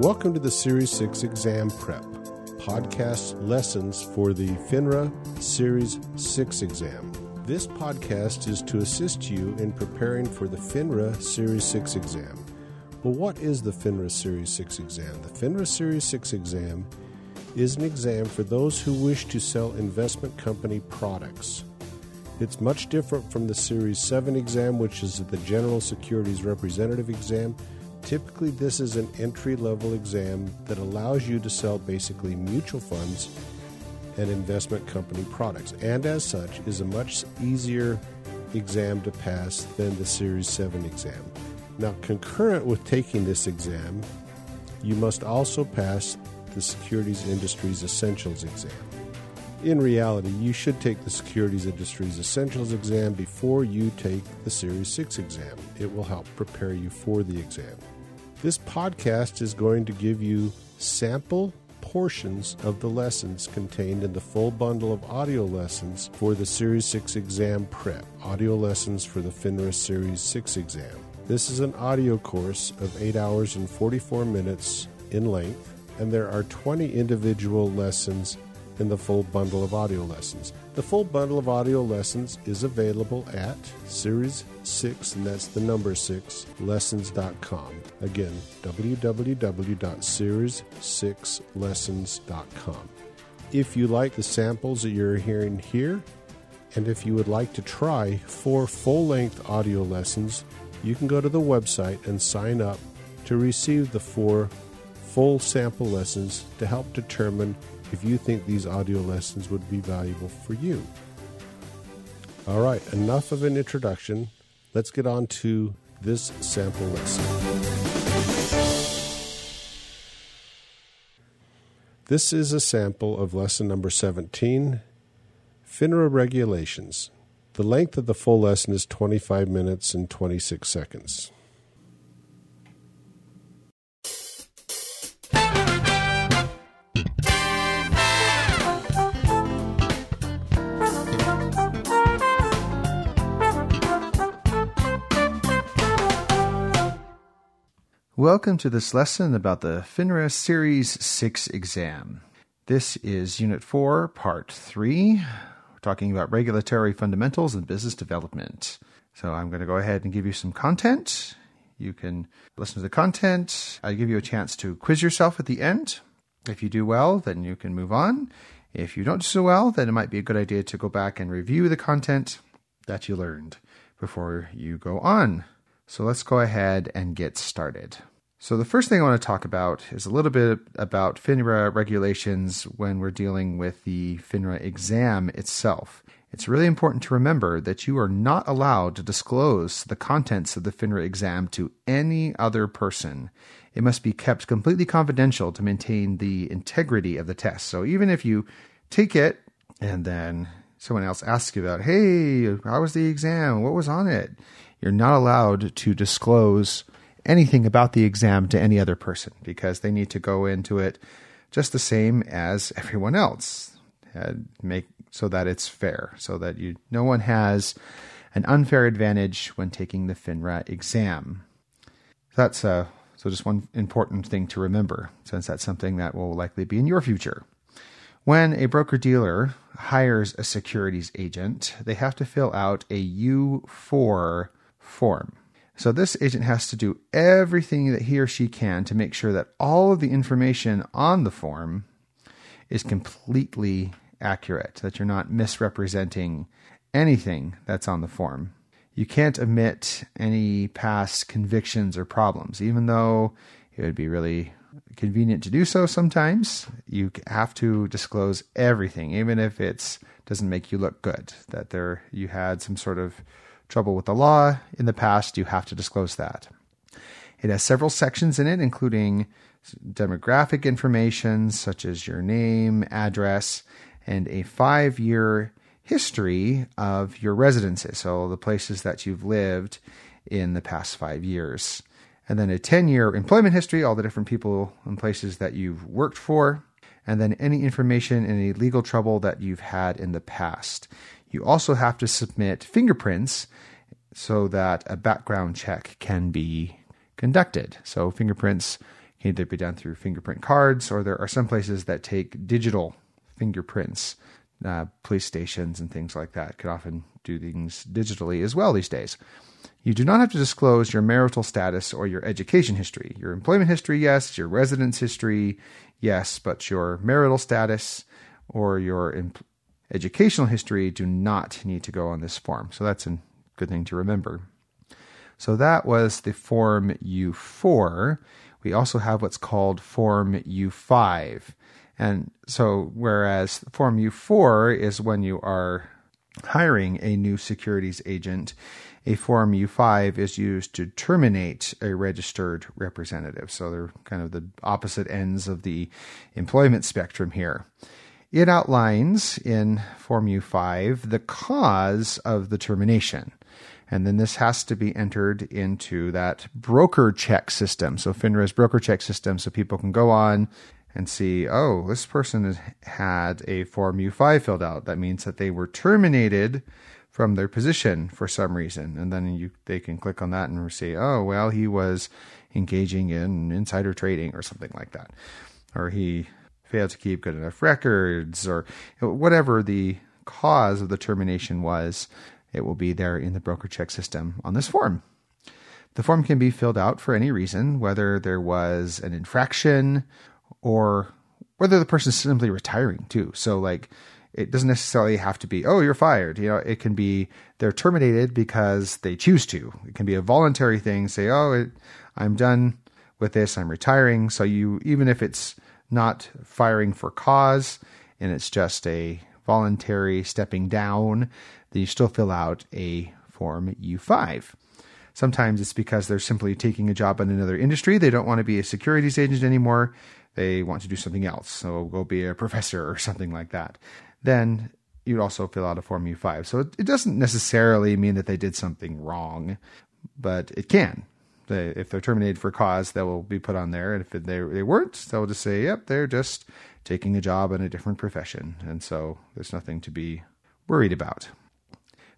Welcome to the Series 6 Exam Prep podcast lessons for the FINRA Series 6 exam. This podcast is to assist you in preparing for the FINRA Series 6 exam. Well, what is the FINRA Series 6 exam? The FINRA Series 6 exam is an exam for those who wish to sell investment company products. It's much different from the Series 7 exam, which is the General Securities Representative exam Typically, this is an entry level exam that allows you to sell basically mutual funds and investment company products, and as such, is a much easier exam to pass than the Series 7 exam. Now, concurrent with taking this exam, you must also pass the Securities Industries Essentials exam. In reality, you should take the Securities Industries Essentials exam before you take the Series 6 exam. It will help prepare you for the exam. This podcast is going to give you sample portions of the lessons contained in the full bundle of audio lessons for the Series 6 exam prep, audio lessons for the FINRA Series 6 exam. This is an audio course of 8 hours and 44 minutes in length, and there are 20 individual lessons in the full bundle of audio lessons. The full bundle of audio lessons is available at Series 6, and that's the number 6, lessons.com. Again, www.series6lessons.com. If you like the samples that you're hearing here, and if you would like to try four full length audio lessons, you can go to the website and sign up to receive the four full sample lessons to help determine if you think these audio lessons would be valuable for you. All right, enough of an introduction. Let's get on to this sample lesson. This is a sample of lesson number 17 FINRA Regulations. The length of the full lesson is 25 minutes and 26 seconds. Welcome to this lesson about the FINRA Series 6 exam. This is Unit 4, Part 3. We're talking about regulatory fundamentals and business development. So I'm going to go ahead and give you some content. You can listen to the content. I'll give you a chance to quiz yourself at the end. If you do well, then you can move on. If you don't do so well, then it might be a good idea to go back and review the content that you learned before you go on. So let's go ahead and get started. So, the first thing I want to talk about is a little bit about FINRA regulations when we're dealing with the FINRA exam itself. It's really important to remember that you are not allowed to disclose the contents of the FINRA exam to any other person. It must be kept completely confidential to maintain the integrity of the test. So, even if you take it and then someone else asks you about, hey, how was the exam? What was on it? You're not allowed to disclose anything about the exam to any other person because they need to go into it just the same as everyone else. And make so that it's fair, so that you no one has an unfair advantage when taking the FINRA exam. That's uh, so just one important thing to remember, since that's something that will likely be in your future. When a broker dealer hires a securities agent, they have to fill out a U4 form. So this agent has to do everything that he or she can to make sure that all of the information on the form is completely accurate, that you're not misrepresenting anything that's on the form. You can't omit any past convictions or problems, even though it would be really convenient to do so sometimes. You have to disclose everything, even if it doesn't make you look good, that there you had some sort of trouble with the law in the past, you have to disclose that. It has several sections in it, including demographic information such as your name, address, and a five year history of your residences, so the places that you've lived in the past five years. And then a 10 year employment history, all the different people and places that you've worked for, and then any information, any legal trouble that you've had in the past. You also have to submit fingerprints so that a background check can be conducted. So fingerprints can either be done through fingerprint cards, or there are some places that take digital fingerprints. Uh, police stations and things like that could often do things digitally as well these days. You do not have to disclose your marital status or your education history. Your employment history, yes. Your residence history, yes. But your marital status or your educational history do not need to go on this form. So that's a good thing to remember. So that was the Form U4. We also have what's called Form U5. And so, whereas Form U4 is when you are hiring a new securities agent, a Form U5 is used to terminate a registered representative. So they're kind of the opposite ends of the employment spectrum here. It outlines in Form U5 the cause of the termination. And then this has to be entered into that broker check system. So FINRA's broker check system, so people can go on and see, oh, this person had a Form U5 filled out. That means that they were terminated from their position for some reason. And then you they can click on that and say, oh, well, he was engaging in insider trading or something like that. Or he failed to keep good enough records or whatever the cause of the termination was, it will be there in the broker check system on this form. The form can be filled out for any reason, whether there was an infraction or whether the person is simply retiring too. So like it doesn't necessarily have to be, oh, you're fired. You know, it can be they're terminated because they choose to. It can be a voluntary thing. Say, oh, it, I'm done with this. I'm retiring. So you, even if it's not firing for cause and it's just a voluntary stepping down, then you still fill out a form U5. Sometimes it's because they're simply taking a job in another industry. They don't want to be a securities agent anymore. They want to do something else. So go be a professor or something like that then you'd also fill out a Form U5. So it, it doesn't necessarily mean that they did something wrong, but it can. They, if they're terminated for cause, that will be put on there. And if they, they weren't, they'll just say, yep, they're just taking a job in a different profession. And so there's nothing to be worried about.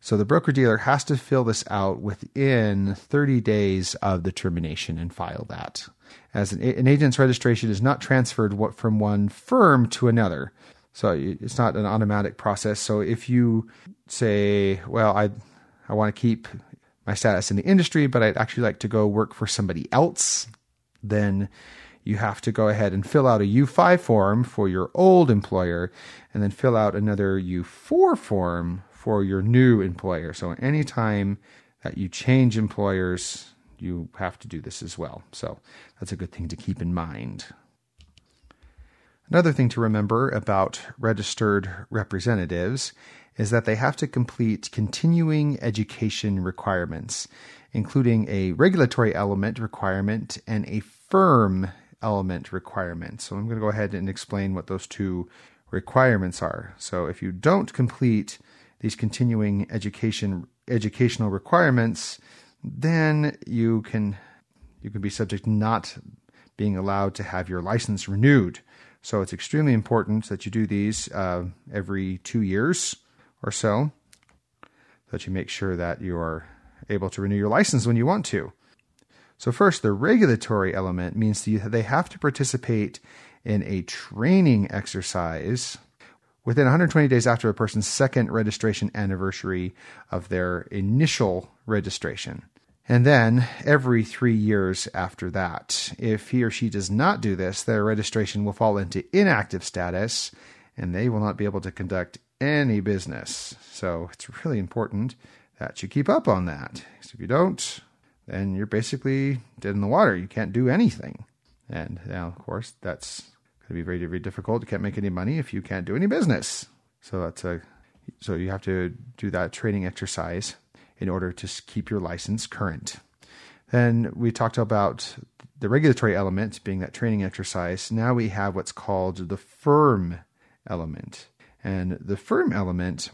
So the broker dealer has to fill this out within 30 days of the termination and file that. As an, an agent's registration is not transferred from one firm to another. So it's not an automatic process. So if you say, well, I, I want to keep my status in the industry, but I'd actually like to go work for somebody else, then you have to go ahead and fill out a U5 form for your old employer and then fill out another U4 form for your new employer. So anytime that you change employers, you have to do this as well. So that's a good thing to keep in mind. Another thing to remember about registered representatives is that they have to complete continuing education requirements, including a regulatory element requirement and a firm element requirement. So I'm going to go ahead and explain what those two requirements are. So if you don't complete these continuing education educational requirements, then you can you can be subject not being allowed to have your license renewed. So it's extremely important that you do these uh, every two years or so, that you make sure that you are able to renew your license when you want to. So, first, the regulatory element means that they have to participate in a training exercise within 120 days after a person's second registration anniversary of their initial registration and then every three years after that. If he or she does not do this, their registration will fall into inactive status and they will not be able to conduct any business. So it's really important that you keep up on that. Because if you don't, then you're basically dead in the water. You can't do anything. And now, of course, that's going to be very, very difficult. You can't make any money if you can't do any business. So that's a so you have to do that training exercise in order to keep your license current. Then we talked about the regulatory element being that training exercise. Now we have what's called the firm element. And the firm element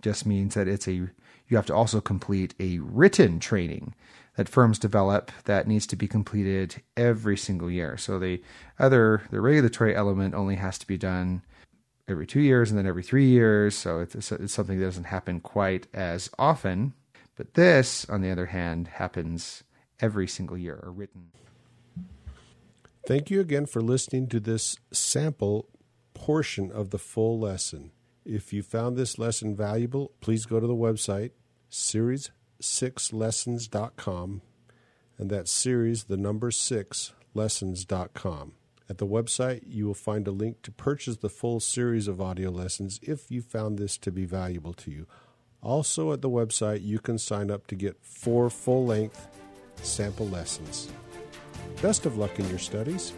just means that it's a you have to also complete a written training that firms develop that needs to be completed every single year. So the other the regulatory element only has to be done every 2 years and then every 3 years, so it's, it's something that doesn't happen quite as often. But this, on the other hand, happens every single year or written. Thank you again for listening to this sample portion of the full lesson. If you found this lesson valuable, please go to the website series6lessons.com and that series the number 6 lessons.com. At the website, you will find a link to purchase the full series of audio lessons if you found this to be valuable to you. Also, at the website, you can sign up to get four full length sample lessons. Best of luck in your studies.